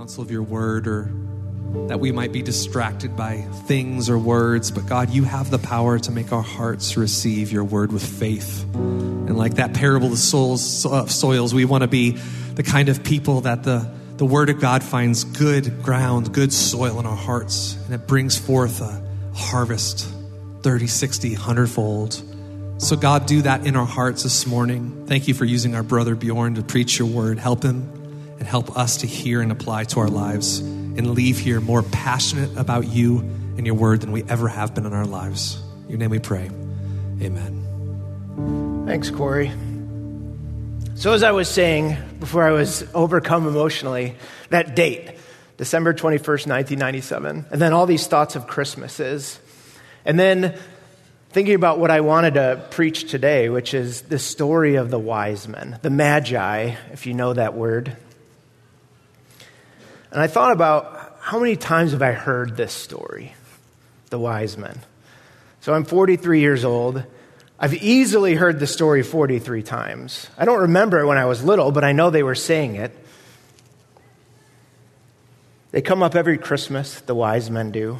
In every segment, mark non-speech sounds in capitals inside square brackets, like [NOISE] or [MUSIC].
counsel of your word or that we might be distracted by things or words. But God, you have the power to make our hearts receive your word with faith. And like that parable of the souls, uh, soils, we want to be the kind of people that the, the word of God finds good ground, good soil in our hearts, and it brings forth a harvest 30, 60, 100 fold. So, God, do that in our hearts this morning. Thank you for using our brother Bjorn to preach your word. Help him and help us to hear and apply to our lives and leave here more passionate about you and your word than we ever have been in our lives. In your name we pray. Amen. Thanks, Corey. So, as I was saying before I was overcome emotionally, that date, December 21st, 1997, and then all these thoughts of Christmases, and then thinking about what I wanted to preach today, which is the story of the wise men, the magi, if you know that word. And I thought about how many times have I heard this story, the wise men? So I'm 43 years old. I've easily heard the story 43 times. I don't remember it when I was little, but I know they were saying it. They come up every Christmas, the wise men do.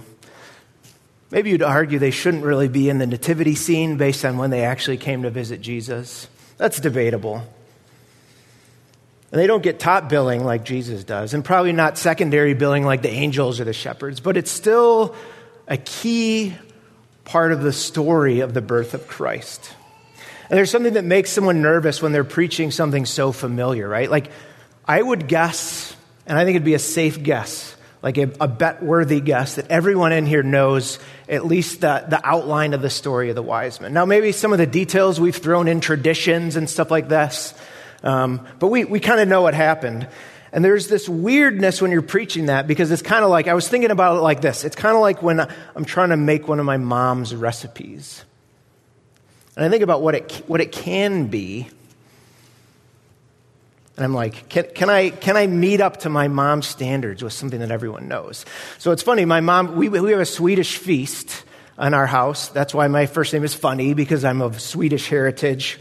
Maybe you'd argue they shouldn't really be in the nativity scene based on when they actually came to visit Jesus. That's debatable. And they don't get top billing like Jesus does, and probably not secondary billing like the angels or the shepherds, but it's still a key part of the story of the birth of Christ. And there's something that makes someone nervous when they're preaching something so familiar, right? Like, I would guess, and I think it'd be a safe guess, like a, a bet worthy guess, that everyone in here knows at least the, the outline of the story of the wise men. Now, maybe some of the details we've thrown in traditions and stuff like this. Um, but we, we kind of know what happened. And there's this weirdness when you're preaching that because it's kind of like, I was thinking about it like this. It's kind of like when I'm trying to make one of my mom's recipes. And I think about what it, what it can be. And I'm like, can, can, I, can I meet up to my mom's standards with something that everyone knows? So it's funny, my mom, we, we have a Swedish feast in our house. That's why my first name is Funny, because I'm of Swedish heritage.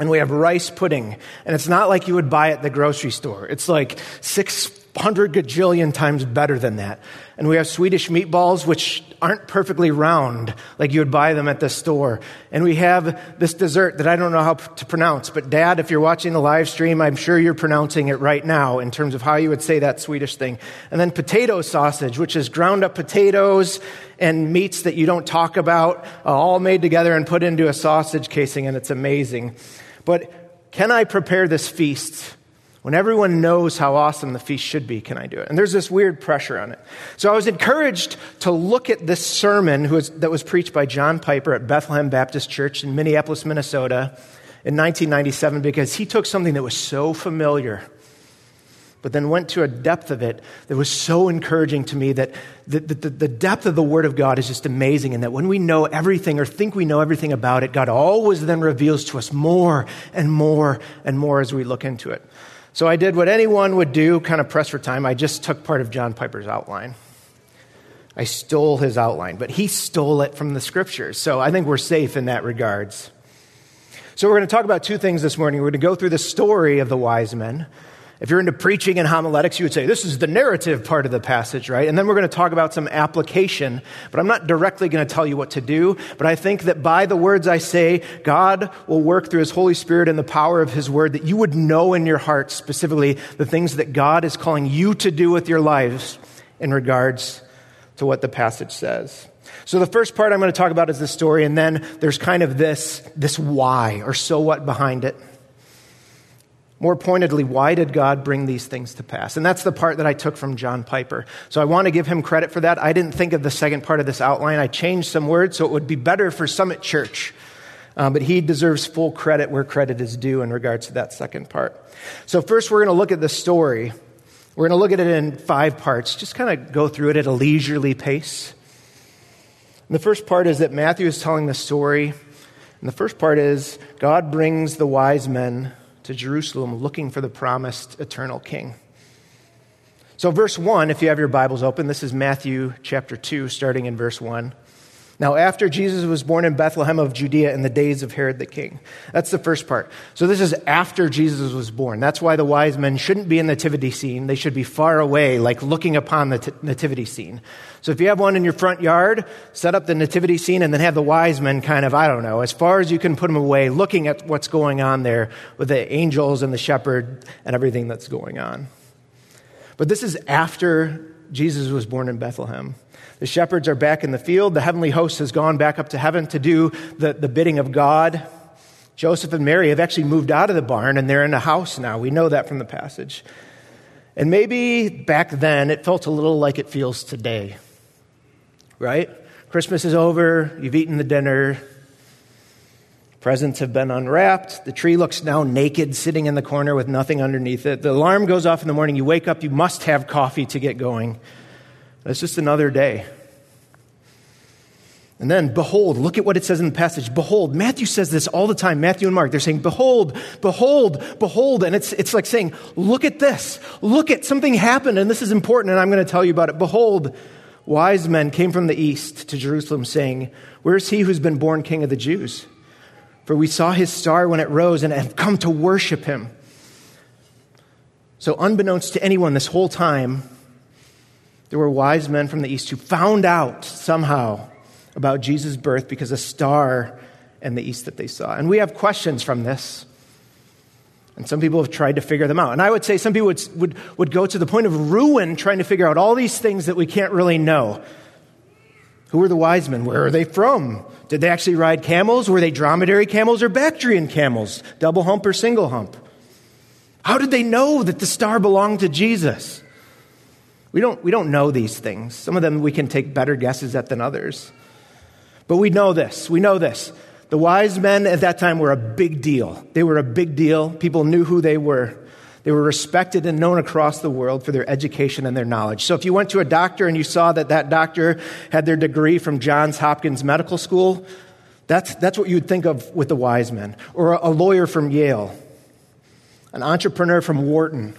And we have rice pudding. And it's not like you would buy at the grocery store. It's like 600 gajillion times better than that. And we have Swedish meatballs, which aren't perfectly round like you would buy them at the store. And we have this dessert that I don't know how to pronounce. But dad, if you're watching the live stream, I'm sure you're pronouncing it right now in terms of how you would say that Swedish thing. And then potato sausage, which is ground up potatoes and meats that you don't talk about, uh, all made together and put into a sausage casing. And it's amazing. But can I prepare this feast? When everyone knows how awesome the feast should be, can I do it? And there's this weird pressure on it. So I was encouraged to look at this sermon was, that was preached by John Piper at Bethlehem Baptist Church in Minneapolis, Minnesota in 1997 because he took something that was so familiar but then went to a depth of it that was so encouraging to me that the, the, the, depth of the Word of God is just amazing, and that when we know everything or think we know everything about it, God always then reveals to us more and more and more as we look into it. So I did what anyone would do, kind of press for time. I just took part of John Piper's outline. I stole his outline, but he stole it from the scriptures. So I think we're safe in that regards. So we're going to talk about two things this morning. We're going to go through the story of the wise men. If you're into preaching and homiletics, you would say this is the narrative part of the passage, right? And then we're going to talk about some application, but I'm not directly going to tell you what to do. But I think that by the words I say, God will work through His Holy Spirit and the power of His Word that you would know in your heart specifically the things that God is calling you to do with your lives in regards to what the passage says. So the first part I'm going to talk about is the story, and then there's kind of this, this why or so what behind it. More pointedly, why did God bring these things to pass? And that's the part that I took from John Piper. So I want to give him credit for that. I didn't think of the second part of this outline. I changed some words so it would be better for Summit Church. Um, but he deserves full credit where credit is due in regards to that second part. So first, we're going to look at the story. We're going to look at it in five parts. Just kind of go through it at a leisurely pace. And the first part is that Matthew is telling the story. And the first part is God brings the wise men to Jerusalem looking for the promised eternal king. So, verse 1, if you have your Bibles open, this is Matthew chapter 2, starting in verse 1. Now, after Jesus was born in Bethlehem of Judea in the days of Herod the king. That's the first part. So, this is after Jesus was born. That's why the wise men shouldn't be in the nativity scene. They should be far away, like looking upon the t- nativity scene. So, if you have one in your front yard, set up the nativity scene and then have the wise men kind of, I don't know, as far as you can put them away, looking at what's going on there with the angels and the shepherd and everything that's going on. But this is after Jesus was born in Bethlehem. The shepherds are back in the field. The heavenly host has gone back up to heaven to do the, the bidding of God. Joseph and Mary have actually moved out of the barn and they're in a house now. We know that from the passage. And maybe back then it felt a little like it feels today, right? Christmas is over, you've eaten the dinner, presents have been unwrapped, the tree looks now naked, sitting in the corner with nothing underneath it. The alarm goes off in the morning, you wake up, you must have coffee to get going. It's just another day. And then, behold, look at what it says in the passage. Behold, Matthew says this all the time. Matthew and Mark, they're saying, behold, behold, behold. And it's, it's like saying, look at this. Look at something happened, and this is important, and I'm going to tell you about it. Behold, wise men came from the east to Jerusalem, saying, Where's he who's been born king of the Jews? For we saw his star when it rose and have come to worship him. So, unbeknownst to anyone this whole time, there were wise men from the east who found out somehow about Jesus' birth because a star in the east that they saw. And we have questions from this. And some people have tried to figure them out. And I would say some people would, would, would go to the point of ruin trying to figure out all these things that we can't really know. Who were the wise men? Where are they from? Did they actually ride camels? Were they dromedary camels or Bactrian camels? Double hump or single hump? How did they know that the star belonged to Jesus? We don't, we don't know these things. Some of them we can take better guesses at than others. But we know this. We know this. The wise men at that time were a big deal. They were a big deal. People knew who they were. They were respected and known across the world for their education and their knowledge. So if you went to a doctor and you saw that that doctor had their degree from Johns Hopkins Medical School, that's, that's what you'd think of with the wise men. Or a lawyer from Yale, an entrepreneur from Wharton,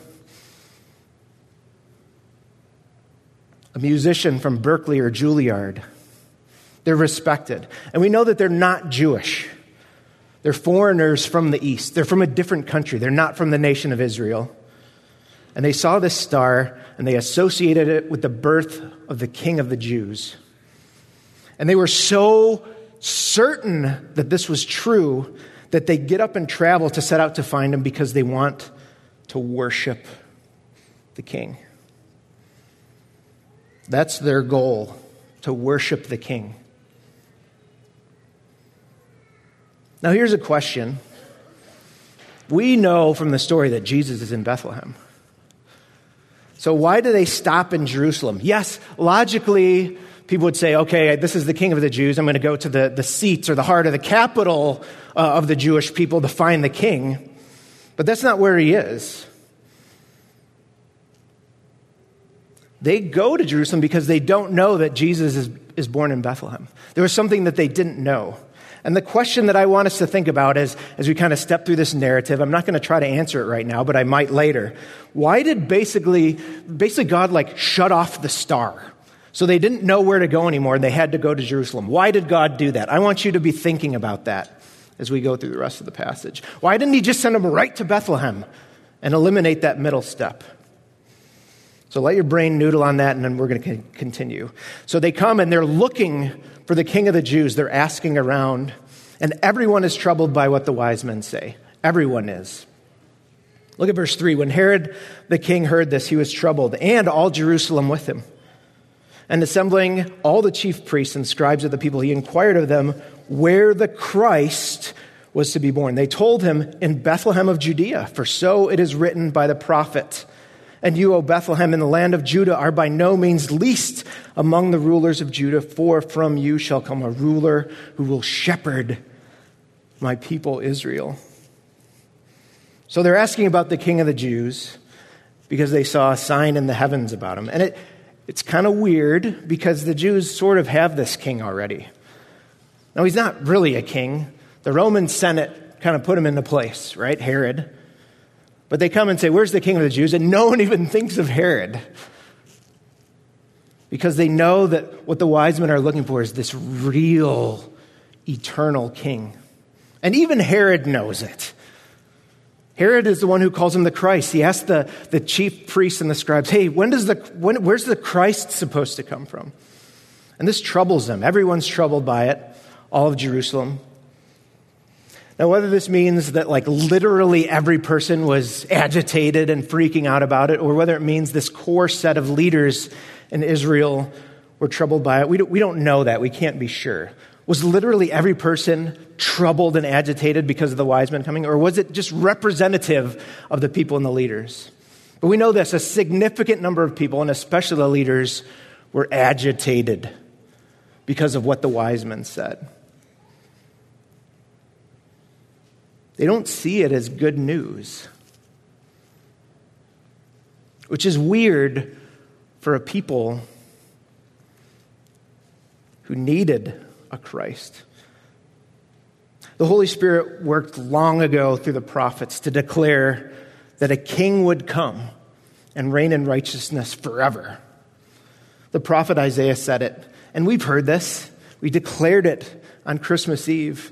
a musician from Berklee or Juilliard. They're respected. And we know that they're not Jewish. They're foreigners from the East. They're from a different country. They're not from the nation of Israel. And they saw this star and they associated it with the birth of the King of the Jews. And they were so certain that this was true that they get up and travel to set out to find him because they want to worship the King. That's their goal, to worship the king. Now, here's a question. We know from the story that Jesus is in Bethlehem. So, why do they stop in Jerusalem? Yes, logically, people would say, okay, this is the king of the Jews. I'm going to go to the, the seats or the heart of the capital uh, of the Jewish people to find the king. But that's not where he is. They go to Jerusalem because they don't know that Jesus is, is born in Bethlehem. There was something that they didn't know. And the question that I want us to think about is, as we kind of step through this narrative, I'm not going to try to answer it right now, but I might later. Why did basically, basically God like shut off the star? So they didn't know where to go anymore and they had to go to Jerusalem. Why did God do that? I want you to be thinking about that as we go through the rest of the passage. Why didn't he just send them right to Bethlehem and eliminate that middle step? So let your brain noodle on that, and then we're going to continue. So they come and they're looking for the king of the Jews. They're asking around, and everyone is troubled by what the wise men say. Everyone is. Look at verse 3. When Herod the king heard this, he was troubled, and all Jerusalem with him. And assembling all the chief priests and scribes of the people, he inquired of them where the Christ was to be born. They told him, In Bethlehem of Judea, for so it is written by the prophet. And you, O Bethlehem, in the land of Judah, are by no means least among the rulers of Judah, for from you shall come a ruler who will shepherd my people Israel. So they're asking about the king of the Jews because they saw a sign in the heavens about him. And it, it's kind of weird because the Jews sort of have this king already. Now, he's not really a king. The Roman Senate kind of put him into place, right? Herod. But they come and say, Where's the king of the Jews? And no [LAUGHS] one even thinks of Herod. because they know that what the wise men are looking for is this real, eternal king. And even Herod knows it. Herod is the one who calls him the Christ. He asks the, the chief priests and the scribes, hey, when does the, when, where's the Christ supposed to come from? And this troubles them. Everyone's troubled by it, all of Jerusalem. Now, whether this means that, like, literally every person was agitated and freaking out about it, or whether it means this core set of leaders in Israel were troubled by it, we don't, we don't know that. We can't be sure. Was literally every person troubled and agitated because of the wise men coming, or was it just representative of the people and the leaders? But we know this a significant number of people, and especially the leaders, were agitated because of what the wise men said. They don't see it as good news, which is weird for a people who needed a Christ. The Holy Spirit worked long ago through the prophets to declare that a king would come and reign in righteousness forever. The prophet Isaiah said it, and we've heard this. We declared it on Christmas Eve.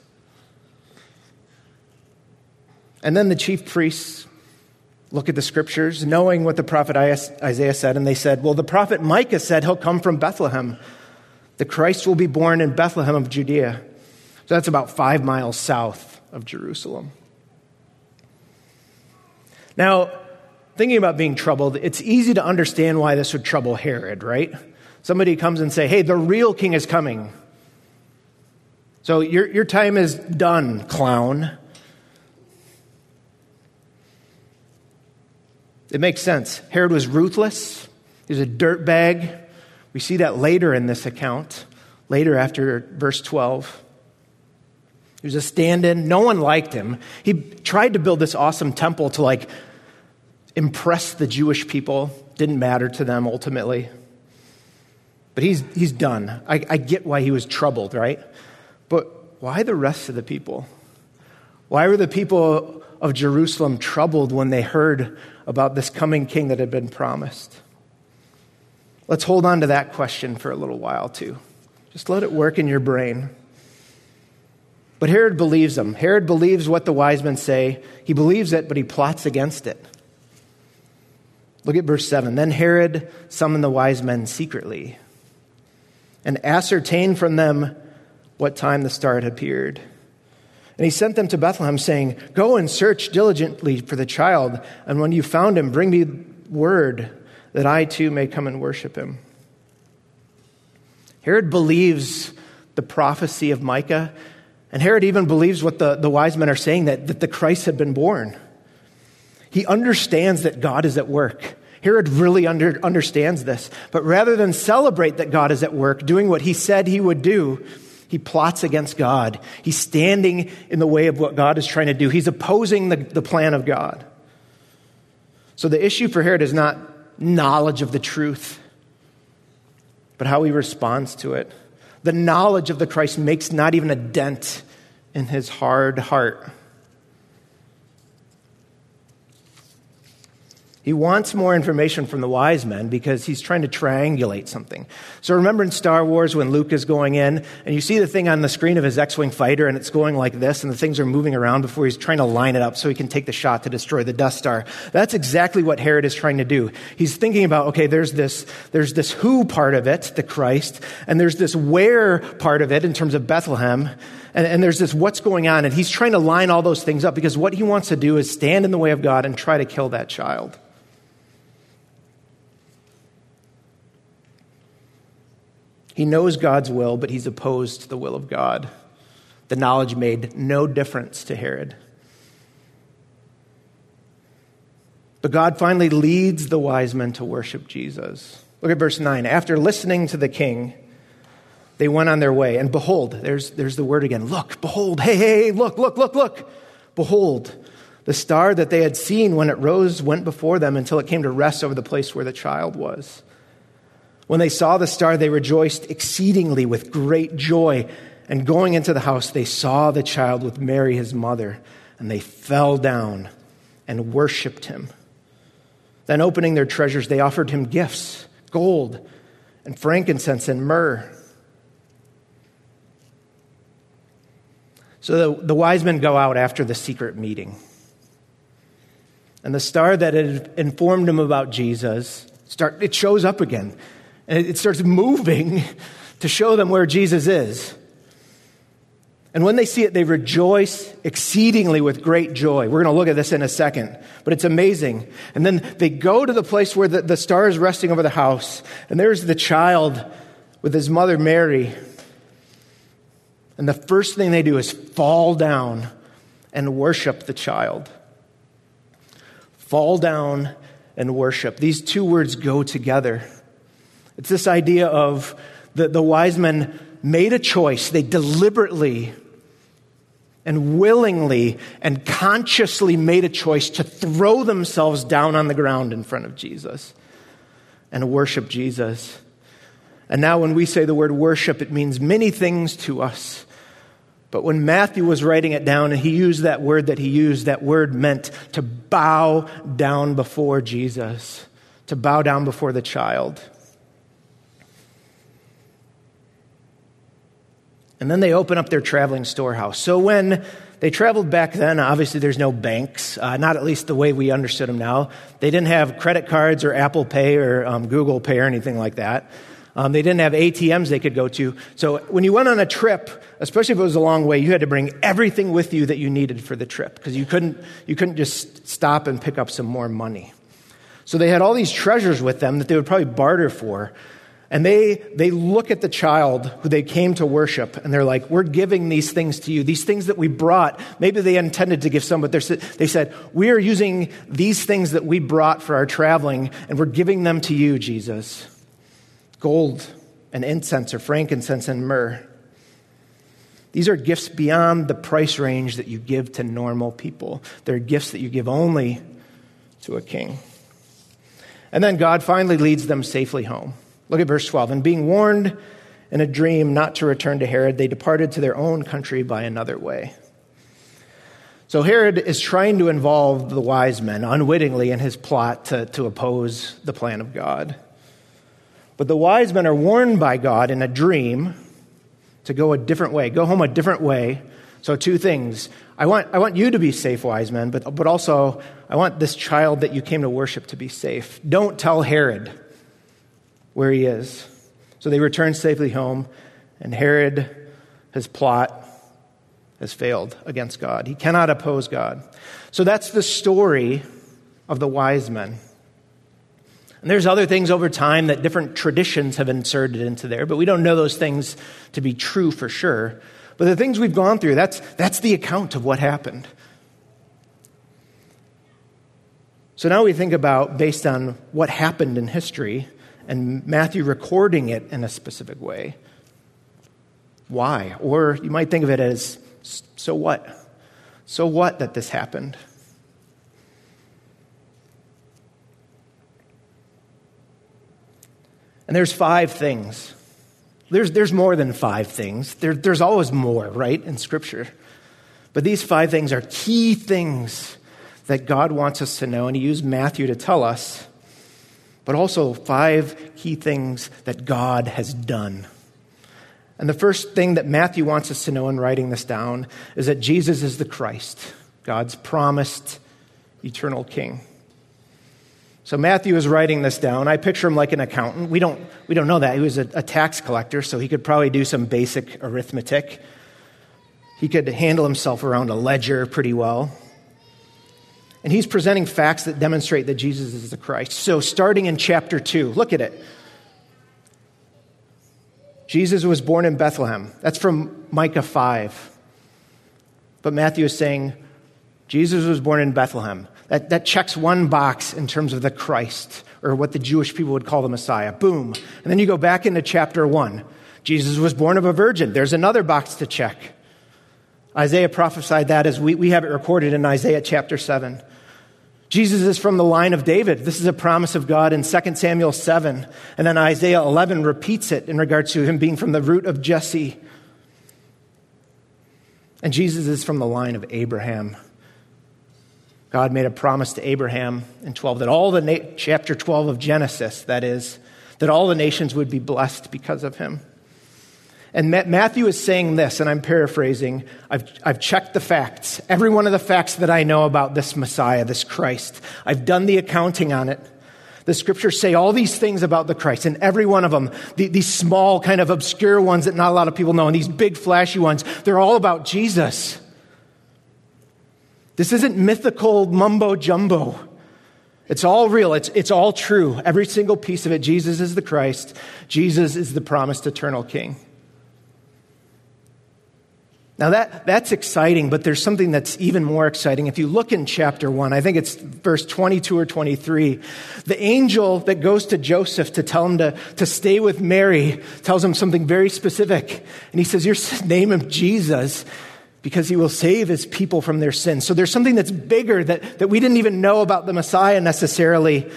And then the chief priests look at the scriptures, knowing what the prophet Isaiah said, and they said, Well, the prophet Micah said he'll come from Bethlehem. The Christ will be born in Bethlehem of Judea. So that's about five miles south of Jerusalem. Now, thinking about being troubled, it's easy to understand why this would trouble Herod, right? Somebody comes and say, "Hey, the real king is coming." So your, your time is done, clown. It makes sense. Herod was ruthless, he was a dirtbag. We see that later in this account, later after verse 12. He was a stand in. No one liked him. He tried to build this awesome temple to like impress the Jewish people. Didn't matter to them ultimately. But he's, he's done. I, I get why he was troubled, right? But why the rest of the people? Why were the people of Jerusalem troubled when they heard about this coming king that had been promised? Let's hold on to that question for a little while, too. Just let it work in your brain. But Herod believes them. Herod believes what the wise men say. He believes it, but he plots against it. Look at verse 7. Then Herod summoned the wise men secretly and ascertained from them what time the star had appeared. And he sent them to Bethlehem, saying, Go and search diligently for the child, and when you found him, bring me word that I too may come and worship him. Herod believes the prophecy of Micah, and Herod even believes what the, the wise men are saying that, that the Christ had been born. He understands that God is at work. Herod really under, understands this. But rather than celebrate that God is at work, doing what he said he would do, he plots against God. He's standing in the way of what God is trying to do. He's opposing the, the plan of God. So the issue for Herod is not knowledge of the truth, but how he responds to it. The knowledge of the Christ makes not even a dent in his hard heart. He wants more information from the wise men because he's trying to triangulate something. So remember in Star Wars when Luke is going in and you see the thing on the screen of his X-Wing fighter and it's going like this and the things are moving around before he's trying to line it up so he can take the shot to destroy the Death Star. That's exactly what Herod is trying to do. He's thinking about, okay, there's this, there's this who part of it, the Christ, and there's this where part of it in terms of Bethlehem. And, and, there's this what's going on, and he's trying to line all those things up because what he wants to do is stand in the way of God and try to kill that child. He knows God's will, but he's opposed to the will of God. The knowledge made no difference to Herod. But God finally leads the wise men to worship Jesus. Look at verse 9. After listening to the king, they went on their way. And behold, there's, there's the word again look, behold, hey, hey, look, look, look, look. Behold, the star that they had seen when it rose went before them until it came to rest over the place where the child was. When they saw the star, they rejoiced exceedingly with great joy. And going into the house, they saw the child with Mary, his mother, and they fell down and worshiped him. Then, opening their treasures, they offered him gifts gold and frankincense and myrrh. So the, the wise men go out after the secret meeting. And the star that had informed them about Jesus, start, it shows up again. And it starts moving to show them where Jesus is. And when they see it, they rejoice exceedingly with great joy. We're going to look at this in a second, but it's amazing. And then they go to the place where the, the star is resting over the house, and there's the child with his mother Mary. And the first thing they do is fall down and worship the child. Fall down and worship. These two words go together. It's this idea of the, the wise men made a choice. They deliberately and willingly and consciously made a choice to throw themselves down on the ground in front of Jesus and worship Jesus. And now, when we say the word worship, it means many things to us. But when Matthew was writing it down and he used that word that he used, that word meant to bow down before Jesus, to bow down before the child. And then they open up their traveling storehouse. So when they traveled back then, obviously there's no banks, uh, not at least the way we understood them now. They didn't have credit cards or Apple Pay or um, Google Pay or anything like that. Um, they didn't have ATMs they could go to. So when you went on a trip, especially if it was a long way, you had to bring everything with you that you needed for the trip because you couldn't, you couldn't just stop and pick up some more money. So they had all these treasures with them that they would probably barter for. And they, they look at the child who they came to worship and they're like, We're giving these things to you. These things that we brought, maybe they intended to give some, but they said, We are using these things that we brought for our traveling and we're giving them to you, Jesus gold and incense or frankincense and myrrh. These are gifts beyond the price range that you give to normal people. They're gifts that you give only to a king. And then God finally leads them safely home. Look at verse 12. And being warned in a dream not to return to Herod, they departed to their own country by another way. So Herod is trying to involve the wise men unwittingly in his plot to, to oppose the plan of God. But the wise men are warned by God in a dream to go a different way, go home a different way. So, two things. I want, I want you to be safe, wise men, but, but also I want this child that you came to worship to be safe. Don't tell Herod where he is. So they return safely home, and Herod, his plot, has failed against God. He cannot oppose God. So that's the story of the wise men. And there's other things over time that different traditions have inserted into there, but we don't know those things to be true for sure. But the things we've gone through, that's, that's the account of what happened. So now we think about, based on what happened in history, and Matthew recording it in a specific way. Why? Or you might think of it as so what? So what that this happened? And there's five things. There's, there's more than five things. There, there's always more, right, in Scripture. But these five things are key things that God wants us to know, and He used Matthew to tell us but also five key things that God has done. And the first thing that Matthew wants us to know in writing this down is that Jesus is the Christ, God's promised eternal King. So Matthew is writing this down. I picture him like an accountant. We don't, we don't know that. He was a, a tax collector, so he could probably do some basic arithmetic. He could handle himself around a ledger pretty well. And he's presenting facts that demonstrate that Jesus is the Christ. So, starting in chapter 2, look at it. Jesus was born in Bethlehem. That's from Micah 5. But Matthew is saying Jesus was born in Bethlehem. That, that checks one box in terms of the Christ, or what the Jewish people would call the Messiah. Boom. And then you go back into chapter 1. Jesus was born of a virgin. There's another box to check. Isaiah prophesied that as we, we have it recorded in Isaiah chapter 7. Jesus is from the line of David. This is a promise of God in 2 Samuel 7. And then Isaiah 11 repeats it in regards to him being from the root of Jesse. And Jesus is from the line of Abraham. God made a promise to Abraham in 12 that all the, na- chapter 12 of Genesis, that is, that all the nations would be blessed because of him. And Matthew is saying this, and I'm paraphrasing. I've, I've checked the facts, every one of the facts that I know about this Messiah, this Christ. I've done the accounting on it. The scriptures say all these things about the Christ, and every one of them, the, these small, kind of obscure ones that not a lot of people know, and these big, flashy ones, they're all about Jesus. This isn't mythical mumbo jumbo. It's all real. It's, it's all true. Every single piece of it. Jesus is the Christ. Jesus is the promised eternal King. Now, that, that's exciting, but there's something that's even more exciting. If you look in chapter 1, I think it's verse 22 or 23, the angel that goes to Joseph to tell him to, to stay with Mary tells him something very specific. And he says, Your [LAUGHS] name of Jesus because he will save his people from their sins. So there's something that's bigger that, that we didn't even know about the Messiah necessarily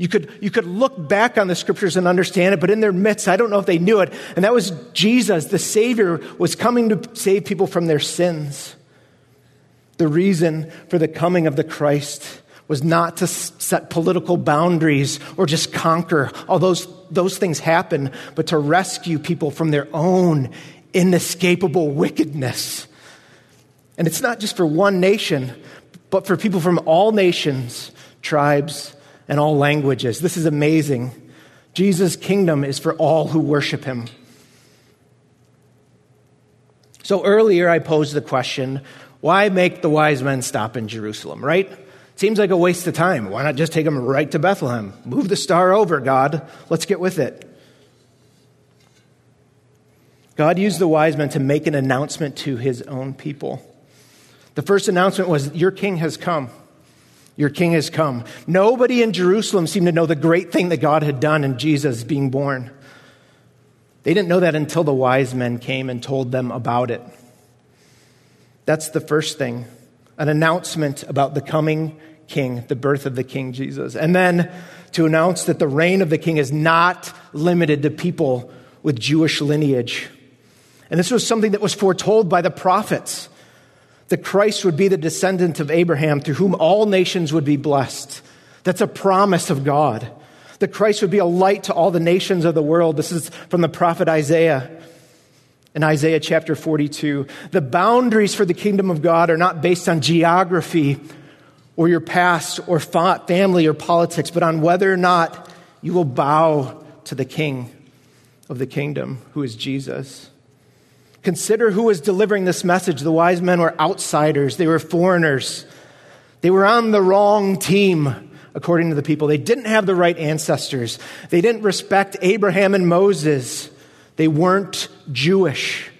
you could, you could look back on the scriptures and understand it, but in their midst, I don't know if they knew it. And that was Jesus, the Savior, was coming to save people from their sins. The reason for the coming of the Christ was not to set political boundaries or just conquer. All those, those things happen, but to rescue people from their own inescapable wickedness. And it's not just for one nation, but for people from all nations, tribes, and all languages. This is amazing. Jesus' kingdom is for all who worship him. So earlier I posed the question why make the wise men stop in Jerusalem, right? Seems like a waste of time. Why not just take them right to Bethlehem? Move the star over, God. Let's get with it. God used the wise men to make an announcement to his own people. The first announcement was, Your king has come. Your king has come. Nobody in Jerusalem seemed to know the great thing that God had done in Jesus being born. They didn't know that until the wise men came and told them about it. That's the first thing an announcement about the coming king, the birth of the king Jesus. And then to announce that the reign of the king is not limited to people with Jewish lineage. And this was something that was foretold by the prophets that Christ would be the descendant of Abraham through whom all nations would be blessed. That's a promise of God. That Christ would be a light to all the nations of the world. This is from the prophet Isaiah in Isaiah chapter 42. The boundaries for the kingdom of God are not based on geography or your past or family or politics, but on whether or not you will bow to the king of the kingdom, who is Jesus. Consider who was delivering this message. The wise men were outsiders, they were foreigners. They were on the wrong team, according to the people. They didn't have the right ancestors. They didn't respect Abraham and Moses. They weren't Jewish.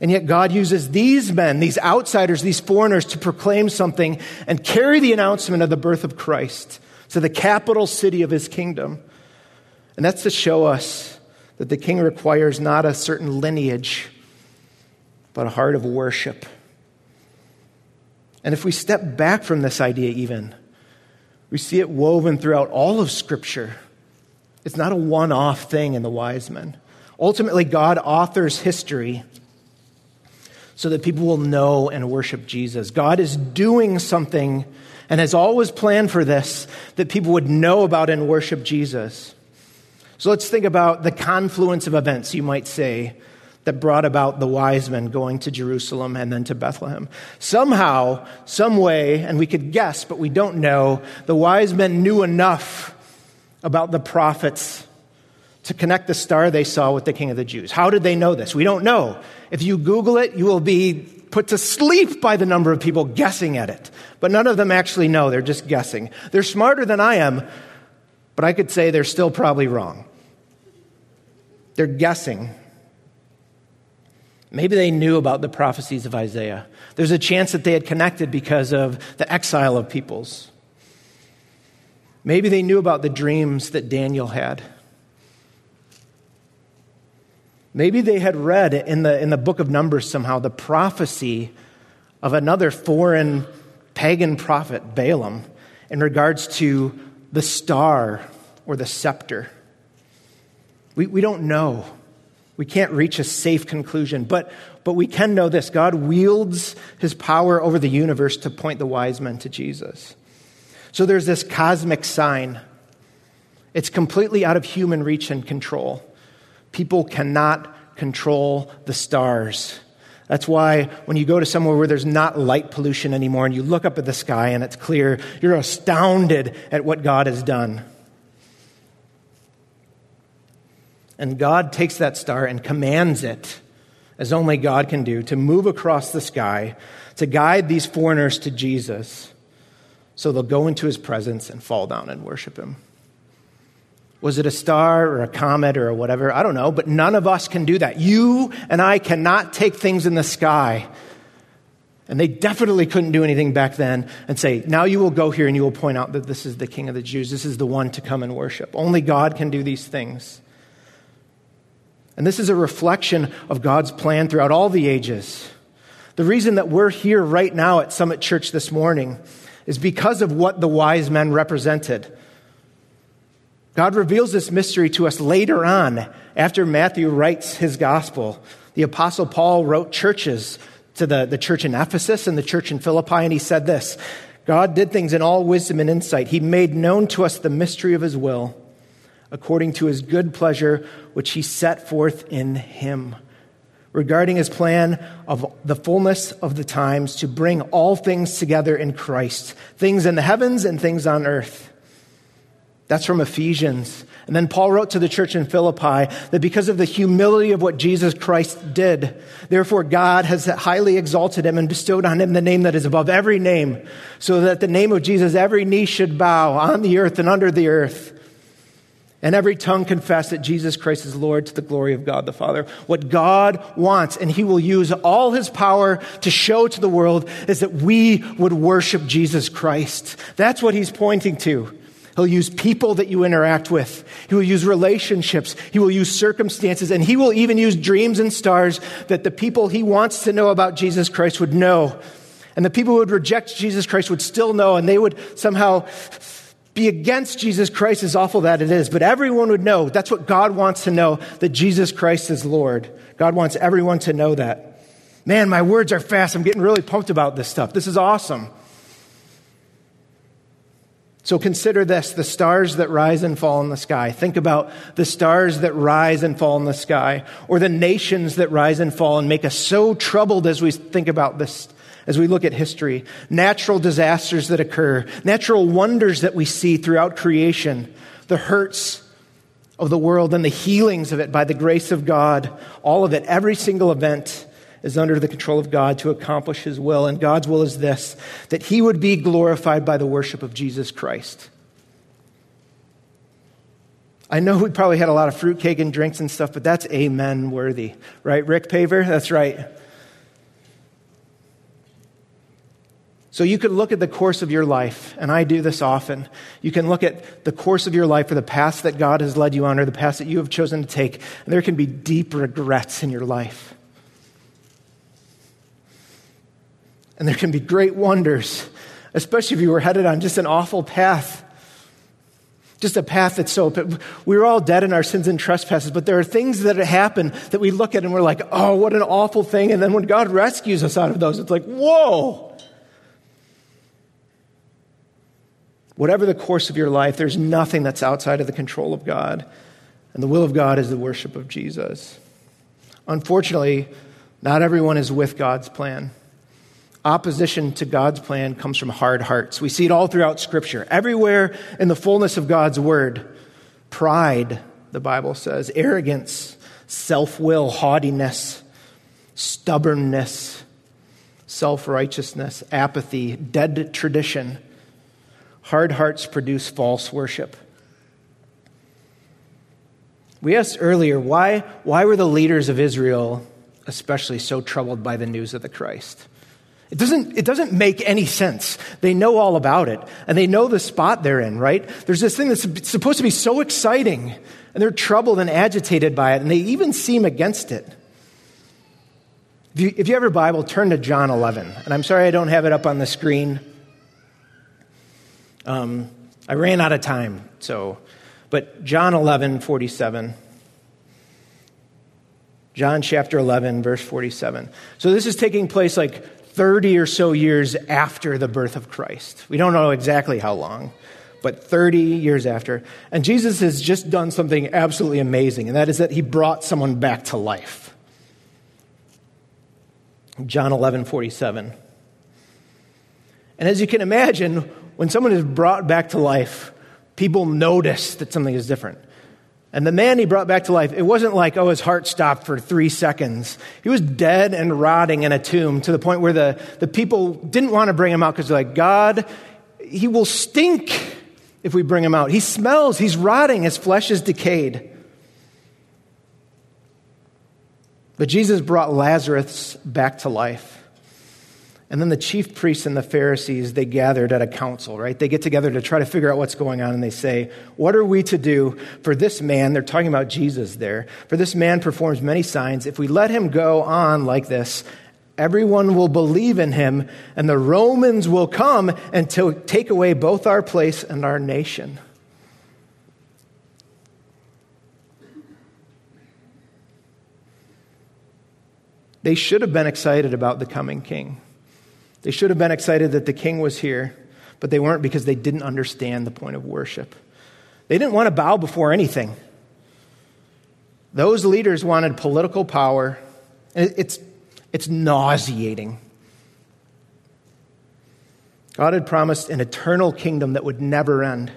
And yet, God uses these men, these outsiders, these foreigners, to proclaim something and carry the announcement of the birth of Christ to the capital city of his kingdom. And that's to show us that the king requires not a certain lineage, but a heart of worship. And if we step back from this idea, even, we see it woven throughout all of Scripture. It's not a one off thing in the wise men. Ultimately, God authors history so that people will know and worship Jesus. God is doing something and has always planned for this that people would know about and worship Jesus. So let's think about the confluence of events, you might say, that brought about the wise men going to Jerusalem and then to Bethlehem. Somehow, some way, and we could guess, but we don't know, the wise men knew enough about the prophets to connect the star they saw with the king of the Jews. How did they know this? We don't know. If you Google it, you will be put to sleep by the number of people guessing at it. But none of them actually know. They're just guessing. They're smarter than I am, but I could say they're still probably wrong. They're guessing Maybe they knew about the prophecies of Isaiah. There's a chance that they had connected because of the exile of peoples. Maybe they knew about the dreams that Daniel had. Maybe they had read in the, in the book of Numbers somehow the prophecy of another foreign pagan prophet, Balaam, in regards to the star or the scepter. We, we don't know. We can't reach a safe conclusion, but, but we can know this God wields his power over the universe to point the wise men to Jesus. So there's this cosmic sign. It's completely out of human reach and control. People cannot control the stars. That's why when you go to somewhere where there's not light pollution anymore and you look up at the sky and it's clear, you're astounded at what God has done. And God takes that star and commands it, as only God can do, to move across the sky to guide these foreigners to Jesus so they'll go into his presence and fall down and worship him. Was it a star or a comet or whatever? I don't know, but none of us can do that. You and I cannot take things in the sky. And they definitely couldn't do anything back then and say, now you will go here and you will point out that this is the King of the Jews. This is the one to come and worship. Only God can do these things. And this is a reflection of God's plan throughout all the ages. The reason that we're here right now at Summit Church this morning is because of what the wise men represented. God reveals this mystery to us later on after Matthew writes his gospel. The Apostle Paul wrote churches to the, the church in Ephesus and the church in Philippi, and he said this God did things in all wisdom and insight. He made known to us the mystery of his will, according to his good pleasure, which he set forth in him, regarding his plan of the fullness of the times to bring all things together in Christ, things in the heavens and things on earth. That's from Ephesians. And then Paul wrote to the church in Philippi that because of the humility of what Jesus Christ did, therefore God has highly exalted him and bestowed on him the name that is above every name, so that the name of Jesus every knee should bow on the earth and under the earth. And every tongue confess that Jesus Christ is Lord to the glory of God the Father. What God wants, and He will use all His power to show to the world, is that we would worship Jesus Christ. That's what He's pointing to. He'll use people that you interact with. He will use relationships. He will use circumstances. And he will even use dreams and stars that the people he wants to know about Jesus Christ would know. And the people who would reject Jesus Christ would still know, and they would somehow be against Jesus Christ, as awful that it is. But everyone would know. That's what God wants to know that Jesus Christ is Lord. God wants everyone to know that. Man, my words are fast. I'm getting really pumped about this stuff. This is awesome. So consider this the stars that rise and fall in the sky. Think about the stars that rise and fall in the sky, or the nations that rise and fall and make us so troubled as we think about this, as we look at history. Natural disasters that occur, natural wonders that we see throughout creation, the hurts of the world and the healings of it by the grace of God, all of it, every single event is under the control of God to accomplish his will. And God's will is this that he would be glorified by the worship of Jesus Christ. I know we probably had a lot of fruitcake and drinks and stuff, but that's amen worthy. Right, Rick Paver? That's right. So you could look at the course of your life, and I do this often. You can look at the course of your life or the path that God has led you on or the path that you have chosen to take, and there can be deep regrets in your life. And there can be great wonders, especially if you were headed on just an awful path. Just a path that's so, we're all dead in our sins and trespasses, but there are things that happen that we look at and we're like, oh, what an awful thing. And then when God rescues us out of those, it's like, whoa. Whatever the course of your life, there's nothing that's outside of the control of God. And the will of God is the worship of Jesus. Unfortunately, not everyone is with God's plan opposition to God's plan comes from hard hearts. We see it all throughout Scripture. Everywhere in the fullness of God's word, pride, the Bible says, arrogance, self will, haughtiness, stubbornness, self righteousness, apathy, dead tradition. Hard hearts produce false worship. We asked earlier why, why were the leaders of Israel especially so troubled by the news of the Christ? It doesn't, it doesn't make any sense. They know all about it, and they know the spot they're in, right? There's this thing that's supposed to be so exciting, and they're troubled and agitated by it, and they even seem against it. If you, if you have your Bible, turn to John 11. And I'm sorry I don't have it up on the screen. Um, I ran out of time, so. But John 11, 47. John chapter 11, verse 47. So this is taking place like 30 or so years after the birth of Christ. We don't know exactly how long, but 30 years after. And Jesus has just done something absolutely amazing, and that is that he brought someone back to life. John 11, 47. And as you can imagine, when someone is brought back to life, people notice that something is different. And the man he brought back to life, it wasn't like, oh, his heart stopped for three seconds. He was dead and rotting in a tomb to the point where the, the people didn't want to bring him out because they're like, God, he will stink if we bring him out. He smells, he's rotting, his flesh is decayed. But Jesus brought Lazarus back to life. And then the chief priests and the Pharisees, they gathered at a council, right? They get together to try to figure out what's going on, and they say, What are we to do for this man? They're talking about Jesus there. For this man performs many signs. If we let him go on like this, everyone will believe in him, and the Romans will come and to take away both our place and our nation. They should have been excited about the coming king. They should have been excited that the king was here, but they weren't because they didn't understand the point of worship. They didn't want to bow before anything. Those leaders wanted political power. It's, it's nauseating. God had promised an eternal kingdom that would never end.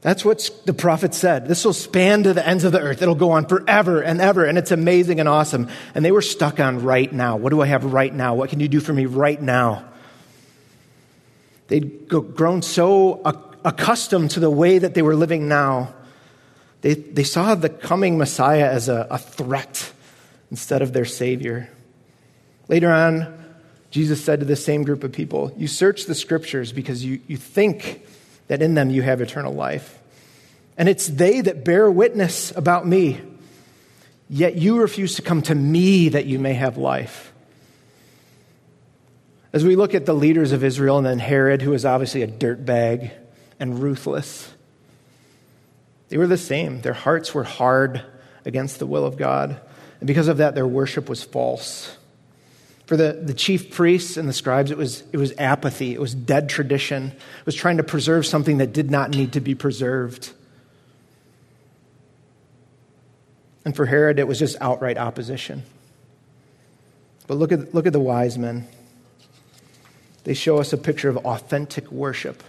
That's what the prophet said. This will span to the ends of the earth. It'll go on forever and ever, and it's amazing and awesome. And they were stuck on right now. What do I have right now? What can you do for me right now? They'd grown so accustomed to the way that they were living now. They, they saw the coming Messiah as a, a threat instead of their Savior. Later on, Jesus said to the same group of people, You search the scriptures because you, you think that in them you have eternal life. And it's they that bear witness about me. Yet you refuse to come to me that you may have life. As we look at the leaders of Israel and then Herod, who was obviously a dirtbag and ruthless, they were the same. Their hearts were hard against the will of God. And because of that, their worship was false. For the, the chief priests and the scribes, it was, it was apathy, it was dead tradition, it was trying to preserve something that did not need to be preserved. And for Herod, it was just outright opposition. But look at, look at the wise men. They show us a picture of authentic worship.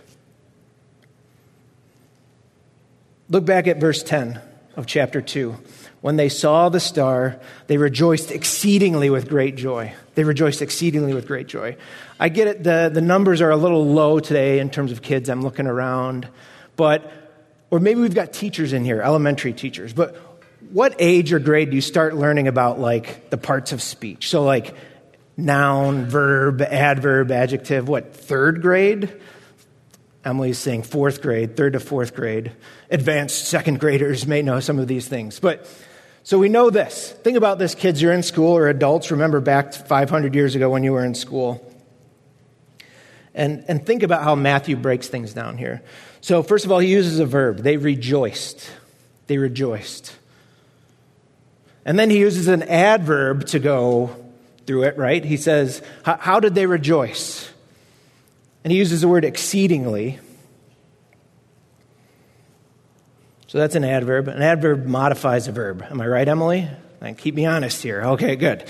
Look back at verse 10 of chapter 2. When they saw the star, they rejoiced exceedingly with great joy. They rejoiced exceedingly with great joy. I get it, the, the numbers are a little low today in terms of kids. I'm looking around. But, or maybe we've got teachers in here, elementary teachers. But what age or grade do you start learning about like the parts of speech? So, like noun, verb, adverb, adjective. What, third grade? Emily's saying fourth grade, third to fourth grade. Advanced second graders may know some of these things. But so we know this. Think about this, kids. You're in school or adults. Remember back 500 years ago when you were in school. And, and think about how Matthew breaks things down here. So, first of all, he uses a verb. They rejoiced. They rejoiced. And then he uses an adverb to go through it, right? He says, How did they rejoice? And he uses the word exceedingly. So that's an adverb. An adverb modifies a verb. Am I right, Emily? And keep me honest here. Okay, good.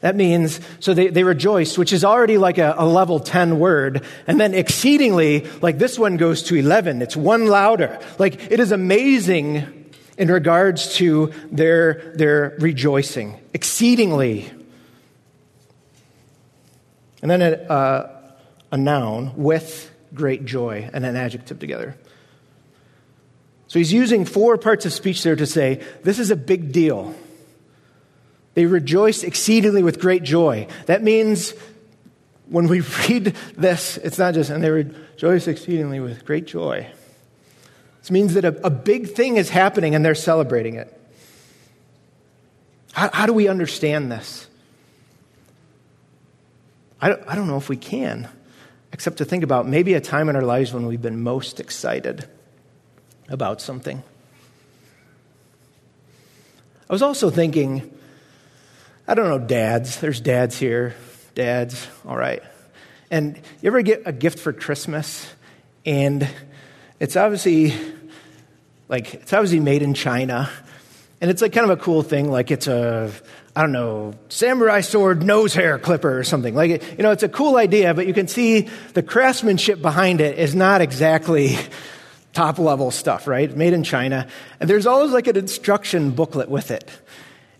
That means, so they, they rejoiced, which is already like a, a, level 10 word. And then exceedingly, like this one goes to 11. It's one louder. Like it is amazing in regards to their, their rejoicing. Exceedingly. And then a, uh, a noun with great joy and an adjective together. So he's using four parts of speech there to say, this is a big deal. They rejoiced exceedingly with great joy. That means when we [LAUGHS] read this, it's not just, and they rejoice exceedingly with great joy. This means that a, a big thing is happening and they're celebrating it. How, how do we understand this? I don't, I don't know if we can, except to think about maybe a time in our lives when we've been most excited about something. I was also thinking, I don't know, dads. There's dads here. Dads, all right. And you ever get a gift for Christmas and it's obviously like it's obviously made in China and it's like kind of a cool thing like it's a I don't know, samurai sword nose hair clipper or something. Like, you know, it's a cool idea, but you can see the craftsmanship behind it is not exactly [LAUGHS] top level stuff, right? Made in China. And there's always like an instruction booklet with it.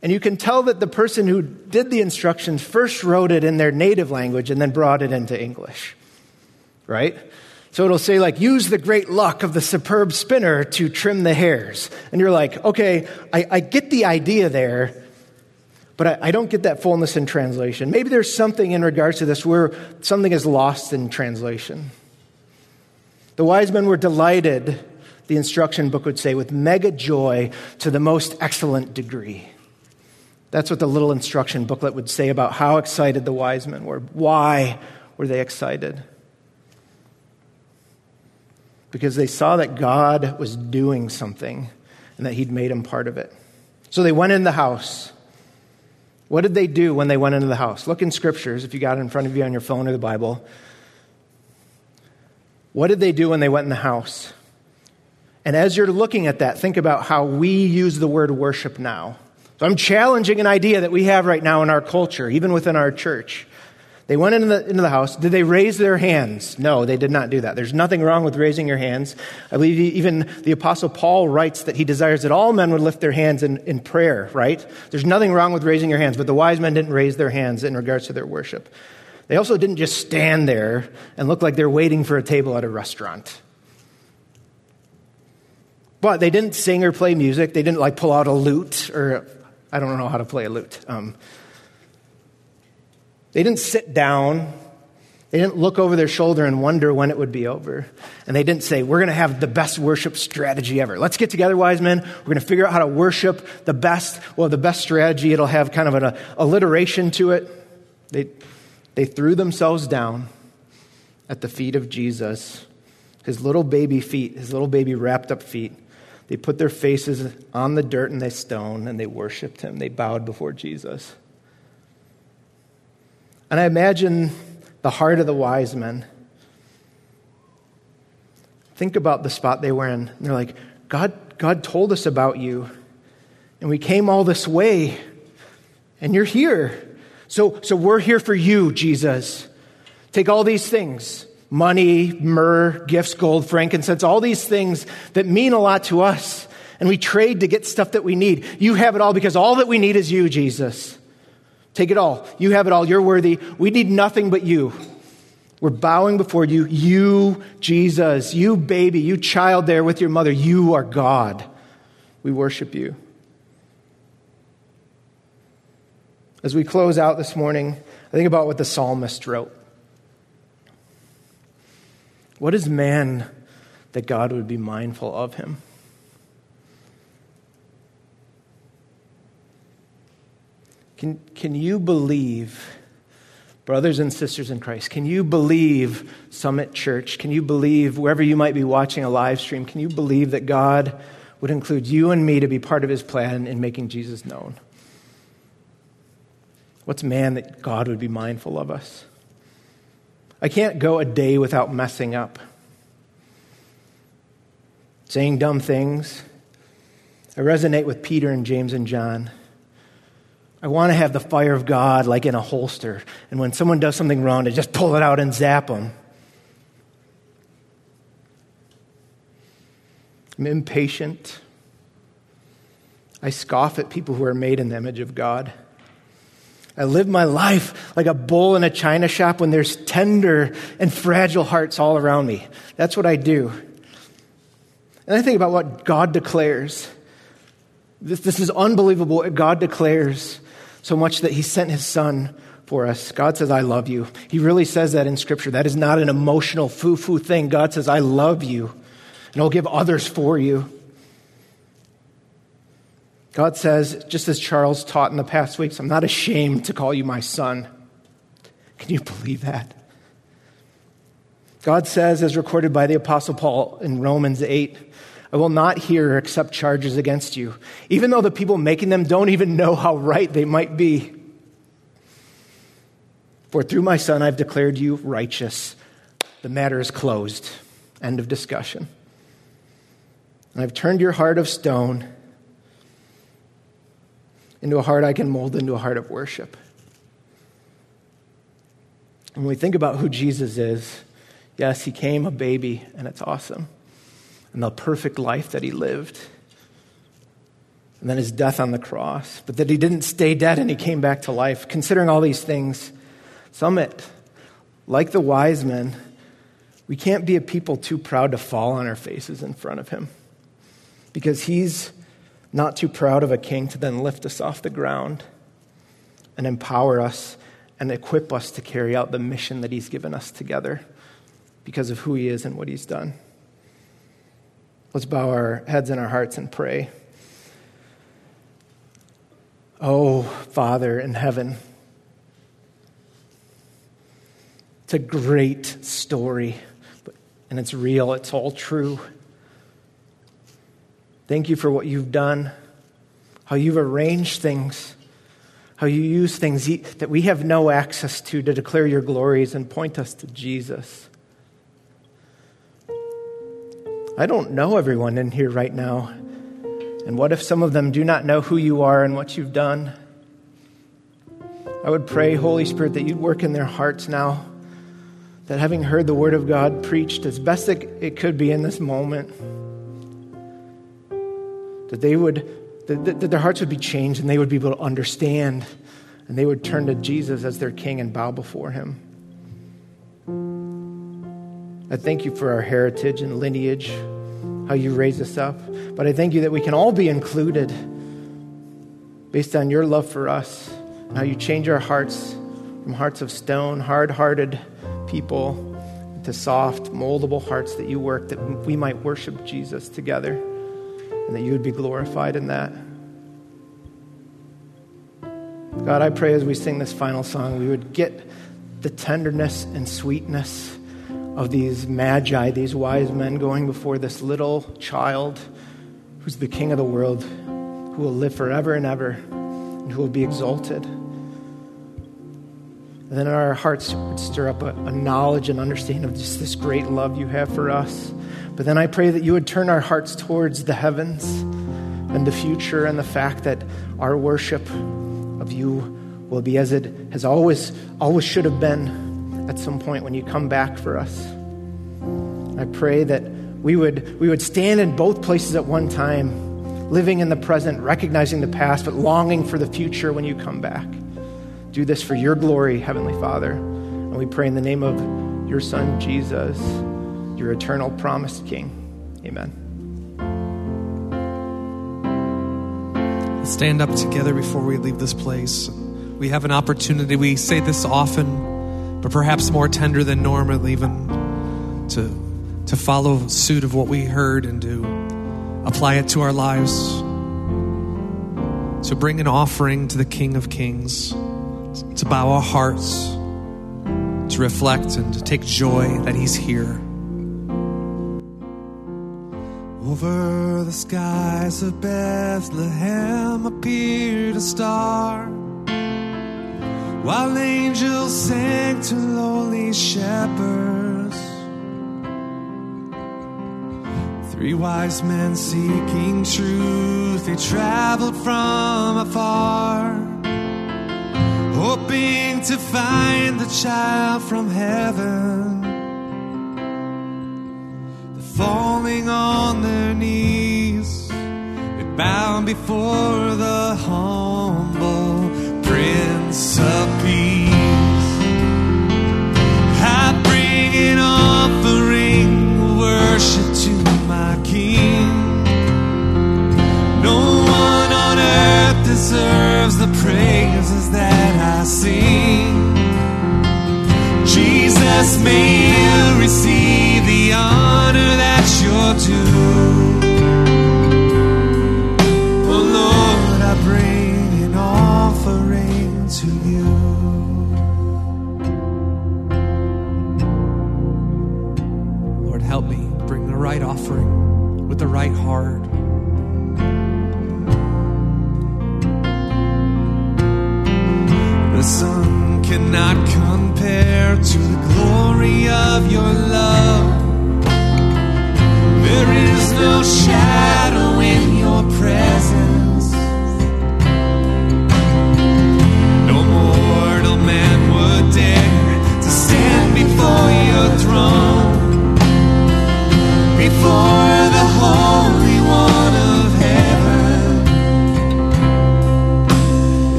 And you can tell that the person who did the instructions first wrote it in their native language and then brought it into English, right? So it'll say, like, use the great luck of the superb spinner to trim the hairs. And you're like, okay, I, I get the idea there, but I, I don't get that fullness in translation. Maybe there's something in regards to this where something is lost in translation. The wise men were delighted, the instruction book would say, with mega joy to the most excellent degree. That's what the little instruction booklet would say about how excited the wise men were. Why were they excited? Because they saw that God was doing something and that He'd made them part of it. So they went in the house. What did they do when they went into the house? Look in scriptures, if you got it in front of you on your phone or the Bible. What did they do when they went in the house? And as you're looking at that, think about how we use the word worship now. So I'm challenging an idea that we have right now in our culture, even within our church. They went into the, into the house. Did they raise their hands? No, they did not do that. There's nothing wrong with raising your hands. I believe even the Apostle Paul writes that he desires that all men would lift their hands in, in prayer, right? There's nothing wrong with raising your hands, but the wise men didn't raise their hands in regards to their worship. They also didn't just stand there and look like they're waiting for a table at a restaurant. But they didn't sing or play music. They didn't like pull out a lute or I don't know how to play a lute. Um, they didn't sit down. They didn't look over their shoulder and wonder when it would be over. And they didn't say, We're going to have the best worship strategy ever. Let's get together, wise men. We're going to figure out how to worship the best. Well, the best strategy, it'll have kind of an alliteration to it. They, they threw themselves down at the feet of Jesus, his little baby feet, his little baby wrapped up feet. They put their faces on the dirt and the stone and they worshiped him. They bowed before Jesus. And I imagine the heart of the wise men. Think about the spot they were in. They're like, God, God told us about you, and we came all this way, and you're here. So, so we're here for you, Jesus. Take all these things money, myrrh, gifts, gold, frankincense, all these things that mean a lot to us. And we trade to get stuff that we need. You have it all because all that we need is you, Jesus. Take it all. You have it all. You're worthy. We need nothing but you. We're bowing before you. You, Jesus, you, baby, you, child there with your mother, you are God. We worship you. As we close out this morning, I think about what the psalmist wrote. What is man that God would be mindful of him? Can, can you believe, brothers and sisters in Christ, can you believe Summit Church? Can you believe, wherever you might be watching a live stream, can you believe that God would include you and me to be part of his plan in making Jesus known? What's man that God would be mindful of us? I can't go a day without messing up, saying dumb things. I resonate with Peter and James and John. I want to have the fire of God like in a holster. And when someone does something wrong, to just pull it out and zap them. I'm impatient. I scoff at people who are made in the image of God. I live my life like a bull in a china shop when there's tender and fragile hearts all around me. That's what I do. And I think about what God declares. This, this is unbelievable God declares so much that he sent his son for us. God says, I love you. He really says that in Scripture. That is not an emotional foo foo thing. God says, I love you, and I'll give others for you. God says, just as Charles taught in the past weeks, I'm not ashamed to call you my son. Can you believe that? God says, as recorded by the Apostle Paul in Romans 8, I will not hear or accept charges against you, even though the people making them don't even know how right they might be. For through my Son I've declared you righteous. The matter is closed. End of discussion. And I've turned your heart of stone into a heart I can mold into a heart of worship. When we think about who Jesus is, yes, he came a baby, and it's awesome. And the perfect life that he lived. And then his death on the cross. But that he didn't stay dead and he came back to life. Considering all these things, Summit, like the wise men, we can't be a people too proud to fall on our faces in front of him. Because he's not too proud of a king to then lift us off the ground and empower us and equip us to carry out the mission that He's given us together because of who He is and what He's done. Let's bow our heads and our hearts and pray. Oh, Father in heaven, it's a great story, and it's real, it's all true. Thank you for what you've done, how you've arranged things how you use things that we have no access to to declare your glories and point us to Jesus. I don't know everyone in here right now. And what if some of them do not know who you are and what you've done? I would pray, Holy Spirit, that you'd work in their hearts now. That having heard the Word of God preached as best it could be in this moment, that they would that, that their hearts would be changed and they would be able to understand and they would turn to Jesus as their king and bow before him. I thank you for our heritage and lineage, how you raise us up. But I thank you that we can all be included based on your love for us and how you change our hearts from hearts of stone, hard hearted people to soft, moldable hearts that you work that we might worship Jesus together and that you would be glorified in that. God, I pray as we sing this final song, we would get the tenderness and sweetness of these magi, these wise men going before this little child who's the king of the world, who will live forever and ever, and who will be exalted. And then our hearts would stir up a, a knowledge and understanding of just this great love you have for us. But then I pray that you would turn our hearts towards the heavens and the future and the fact that our worship of you will be as it has always always should have been at some point when you come back for us. I pray that we would we would stand in both places at one time, living in the present, recognizing the past, but longing for the future when you come back. Do this for your glory, Heavenly Father. And we pray in the name of your Son, Jesus your eternal promised King. Amen. Stand up together before we leave this place. We have an opportunity. We say this often, but perhaps more tender than normal, even to, to follow suit of what we heard and to apply it to our lives. To bring an offering to the King of Kings, to bow our hearts, to reflect and to take joy that He's here. Over the skies of Bethlehem appeared a star, while angels sang to lowly shepherds. Three wise men seeking truth, they traveled from afar, hoping to find the child from heaven falling on their knees, they bow before the humble Prince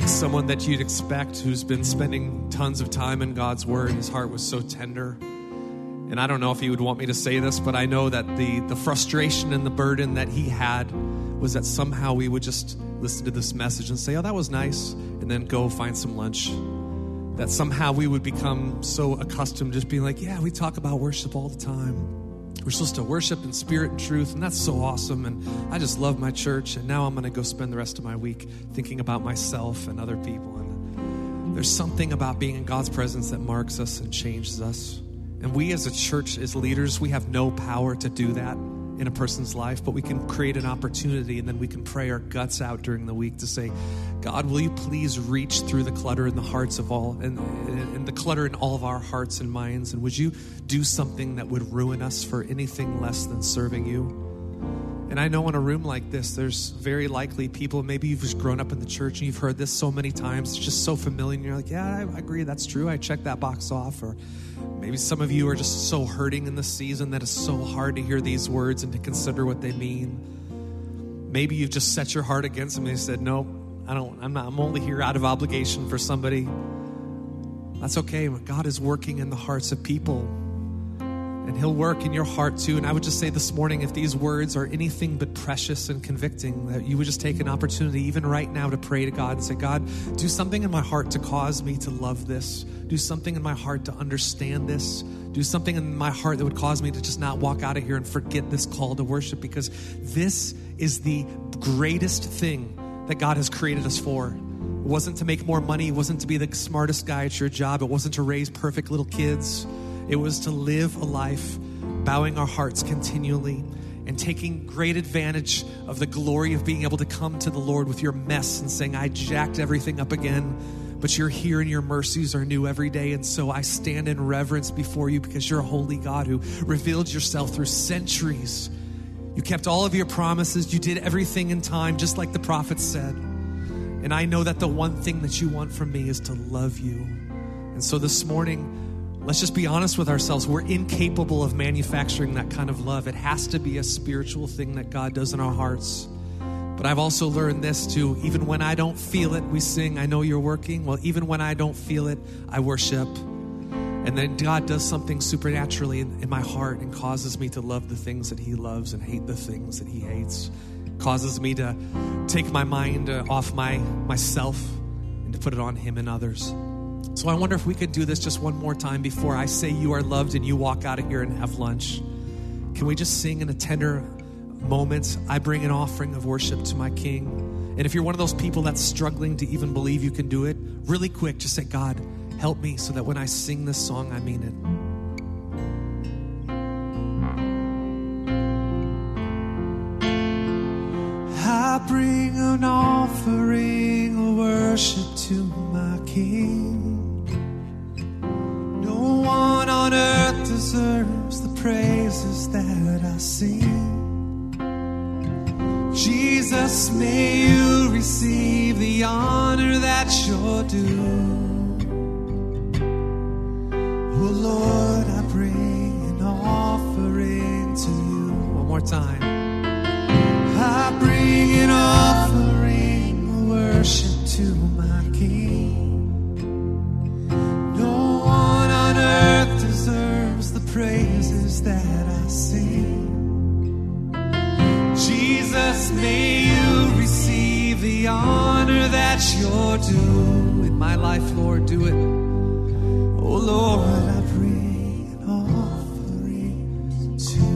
like someone that you'd expect who's been spending tons of time in God's Word, his heart was so tender. And I don't know if he would want me to say this, but I know that the, the frustration and the burden that he had was that somehow we would just listen to this message and say, oh, that was nice, and then go find some lunch. That somehow we would become so accustomed to just being like, yeah, we talk about worship all the time. We're supposed to worship in spirit and truth, and that's so awesome. And I just love my church. And now I'm going to go spend the rest of my week thinking about myself and other people. And there's something about being in God's presence that marks us and changes us. And we as a church, as leaders, we have no power to do that in a person's life, but we can create an opportunity and then we can pray our guts out during the week to say, God, will you please reach through the clutter in the hearts of all and, and the clutter in all of our hearts and minds? And would you do something that would ruin us for anything less than serving you? And I know in a room like this, there's very likely people, maybe you've just grown up in the church and you've heard this so many times, it's just so familiar. And you're like, yeah, I agree, that's true. I checked that box off. Or maybe some of you are just so hurting in this season that it's so hard to hear these words and to consider what they mean. Maybe you've just set your heart against them and you said, no, I don't, I'm not, I'm only here out of obligation for somebody. That's okay. God is working in the hearts of people and he'll work in your heart too. And I would just say this morning, if these words are anything but precious and convicting, that you would just take an opportunity, even right now, to pray to God and say, God, do something in my heart to cause me to love this. Do something in my heart to understand this. Do something in my heart that would cause me to just not walk out of here and forget this call to worship because this is the greatest thing that God has created us for. It wasn't to make more money, it wasn't to be the smartest guy at your job, it wasn't to raise perfect little kids. It was to live a life bowing our hearts continually and taking great advantage of the glory of being able to come to the Lord with your mess and saying, I jacked everything up again, but you're here and your mercies are new every day. And so I stand in reverence before you because you're a holy God who revealed yourself through centuries. You kept all of your promises, you did everything in time, just like the prophets said. And I know that the one thing that you want from me is to love you. And so this morning, let's just be honest with ourselves. We're incapable of manufacturing that kind of love. It has to be a spiritual thing that God does in our hearts. But I've also learned this too. Even when I don't feel it, we sing, I know you're working. Well, even when I don't feel it, I worship. And then God does something supernaturally in, in my heart and causes me to love the things that He loves and hate the things that He hates. Causes me to take my mind uh, off my myself and to put it on Him and others. So I wonder if we could do this just one more time before I say you are loved and you walk out of here and have lunch. Can we just sing in a tender moment? I bring an offering of worship to my King. And if you're one of those people that's struggling to even believe you can do it, really quick, just say, God, help me so that when I sing this song, I mean it. I bring an offering of worship to my King. One on earth deserves the praises that I sing. Jesus, may you receive the honor that you're due. Oh Lord, I bring an offering to you. One more time. You're in my life, Lord. Do it. Oh Lord, I bring an offering to you.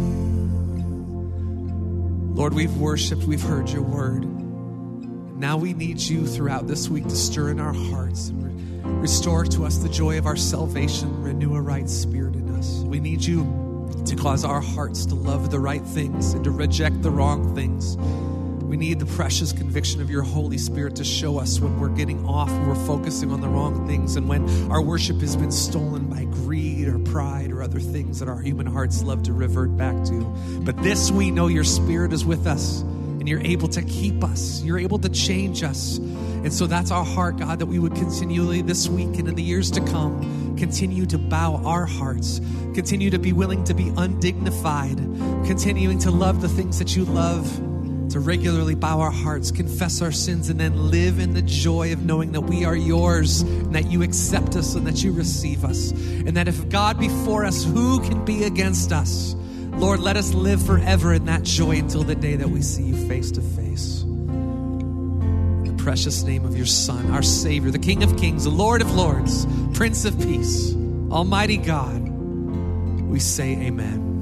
Lord, we've worshiped, we've heard your word. Now we need you throughout this week to stir in our hearts and re- restore to us the joy of our salvation, renew a right spirit in us. We need you to cause our hearts to love the right things and to reject the wrong things. We need the precious conviction of your Holy Spirit to show us when we're getting off, when we're focusing on the wrong things, and when our worship has been stolen by greed or pride or other things that our human hearts love to revert back to. But this we know your Spirit is with us, and you're able to keep us, you're able to change us. And so that's our heart, God, that we would continually this week and in the years to come continue to bow our hearts, continue to be willing to be undignified, continuing to love the things that you love to regularly bow our hearts, confess our sins, and then live in the joy of knowing that we are yours and that you accept us and that you receive us. And that if God be for us, who can be against us? Lord, let us live forever in that joy until the day that we see you face to face. In the precious name of your Son, our Savior, the King of Kings, the Lord of Lords, Prince of Peace, Almighty God, we say amen.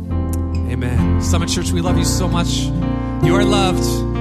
Amen. Summit Church, we love you so much. You are loved.